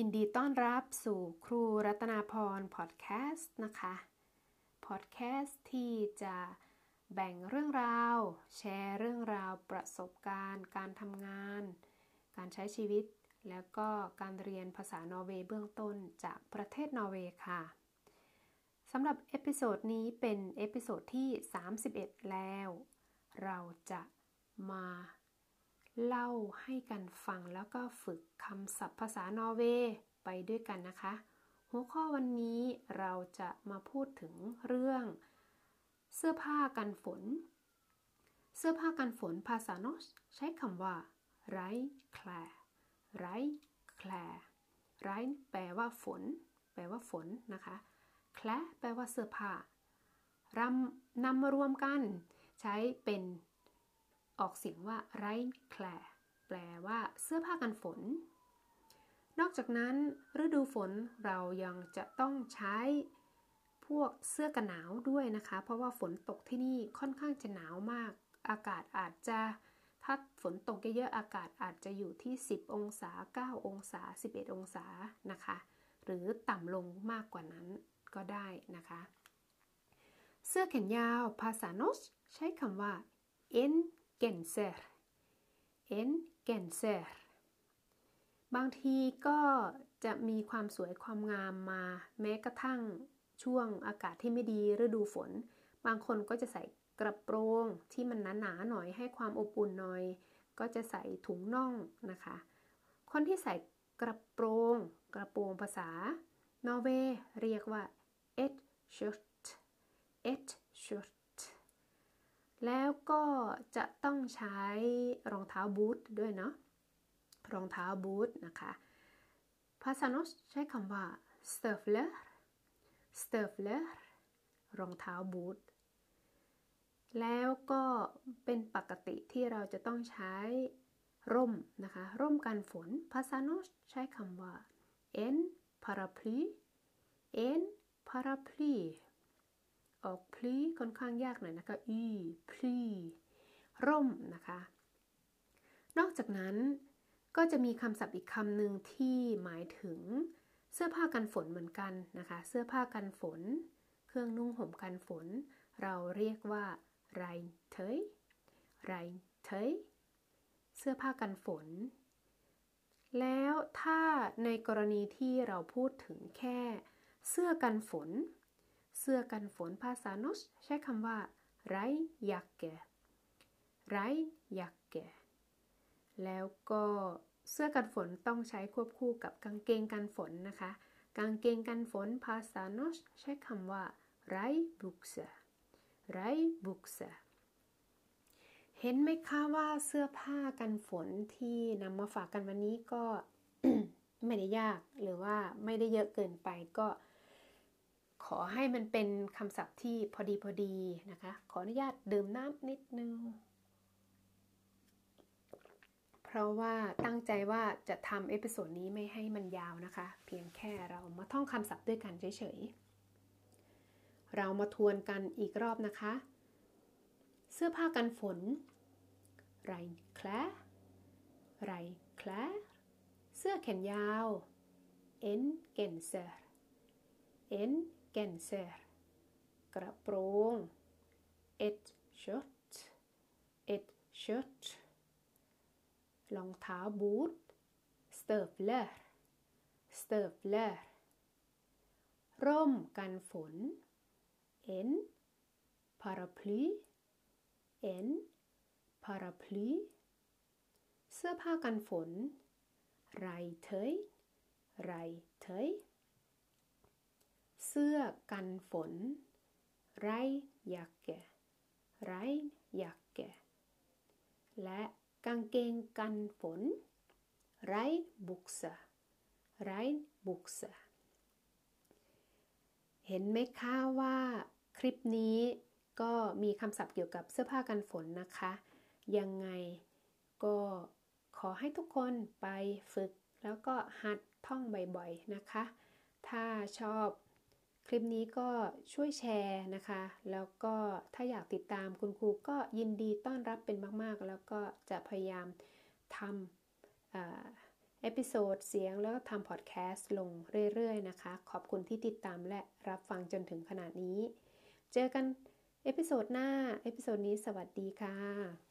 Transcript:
ยินดีต้อนรับสู่ครูรัตนาพรพอดแคสต์นะคะพอดแคสต์ที่จะแบ่งเรื่องราว แชร์เรื่องราวประสบการณ์ การทำงาน การใช้ชีวิต แล้วก็การเรียนภาษานอร์เวย์เบื้องต้นจากประเทศนอร์เวย์ค่ะสำหรับ episode นี้เป็น episode ที่ 31 แล้ว เราจะมา เล่าให้กันฟังแล้วก็ฝึกคำศัพท์ภาษานอร์เวย์ไปด้วยกันนะคะ หัวข้อวันนี้เราจะมาพูดถึงเรื่อง เสื้อผ้ากันฝน เสื้อผ้ากันฝนภาษาโนสใช้คำว่าไรแคลไรแคลไรแปลว่าฝน แปลว่าฝนนะคะแคลแปลว่าเสื้อผ้ารำนำมารวมกัน ใช้เป็น ออกเสียงว่าไรแคลแปลว่าเสื้อผ้ากันฝน นอกจากนั้น ฤดูฝนเรายังจะต้องใช้พวกเสื้อกันหนาวด้วยนะคะ เพราะว่าฝนตกที่นี่ค่อนข้างจะหนาวมาก อากาศอาจจะถ้าฝนตกเยอะๆอากาศอาจจะอยู่ที่ 10 องศา 9 องศา 11 องศานะคะ หรือต่ำลงมากกว่านั้นก็ได้นะคะ เสื้อแขนยาวภาษาโนสใช้คำว่า en genser en genser บางทีก็จะมีความสวยความงามมา แม้กระทั่งช่วงอากาศที่ไม่ดีฤดูฝน บางคนก็จะใส่กระโปรงที่มันหนาๆหน่อยให้ความอบอุ่นหน่อย ก็จะใส่ถุงน่องนะคะ คนที่ใส่กระโปรง กระโปรงภาษานอร์เวย์เรียกว่า et shirt et shirt แล้วก็จะต้องใช้รองเท้าบูทด้วยเนาะรองเท้าบูทนะคะภาษาโนสใช้คำว่า stövler stövler รองเท้าบูทแล้วก็เป็นปกติที่เราจะต้องใช้ร่มนะคะ ร่มกันฝนภาษาโนสใช้คำว่า en paraply en paraply ออกพลีค่อนข้างยากหน่อยนะคะ อีพลีร่มนะคะ นอกจากนั้นก็จะมีคำศัพท์อีกคำหนึ่งที่หมายถึงเสื้อผ้ากันฝนเหมือนกันนะคะ เสื้อผ้ากันฝน เครื่องนุ่งห่มกันฝน เราเรียกว่าไรเทยไรเทยเสื้อผ้ากันฝน แล้วถ้าในกรณีที่เราพูดถึงแค่เสื้อกันฝน เสื้อกันฝนภาษาโนสใช้คำว่าไรยักเกไรยักเกแล้วก็เสื้อกันฝนต้องใช้ควบคู่กับกางเกงกันฝนนะคะ กางเกงกันฝนภาษาโนสใช้คำว่าregnbukse regnbukse เห็นไหมคะว่าเสื้อผ้ากันฝนที่นำมาฝากกันวันนี้ก็ไม่ได้ยากหรือว่าไม่ได้เยอะเกินไปก็ ขอให้มันเป็นคำศัพท์ที่พอดีพอดีนะคะ ขออนุญาตดื่มน้ำนิดนึง เพราะว่าตั้งใจว่าจะทำ episode นี้ไม่ให้มันยาวนะคะ เพียงแค่เรามาท่องคำศัพท์ด้วยกันเฉยๆ เรามาทวนกันอีกรอบนะคะ เสื้อผ้ากันฝน ไรแคลไรแคลเสื้อแขนยาว en genser en genser กระโปรง et skjørt et skjørt รองเท้าบูท støvler støvler ร่มกันฝน en paraply en paraply เสื้อผ้ากันฝนไรเทยไรเทยเสื้อกันฝน ไรยักแกไรยักแกและกางเกงกันฝน ไรบุกซาไรบุกซาเห็นไหมคะว่าคลิปนี้ก็มีคำศัพท์เกี่ยวกับเสื้อผ้ากันฝนนะคะ ยังไงก็ขอให้ทุกคนไปฝึก แล้วก็หัดท่องบ่อยๆนะคะ ถ้าชอบ คลิปนี้ก็ช่วยแชร์นะคะ แล้วก็ถ้าอยากติดตามคุณครูก็ยินดีต้อนรับเป็นมาก ๆ แล้วก็จะพยายามทำ episode เสียงแล้วก็ทำพอดแคสต์ลงเรื่อย ๆ นะคะ ขอบคุณที่ติดตามและรับฟังจนถึงขนาดนี้ เจอกัน episode หน้า episode นี้สวัสดีค่ะ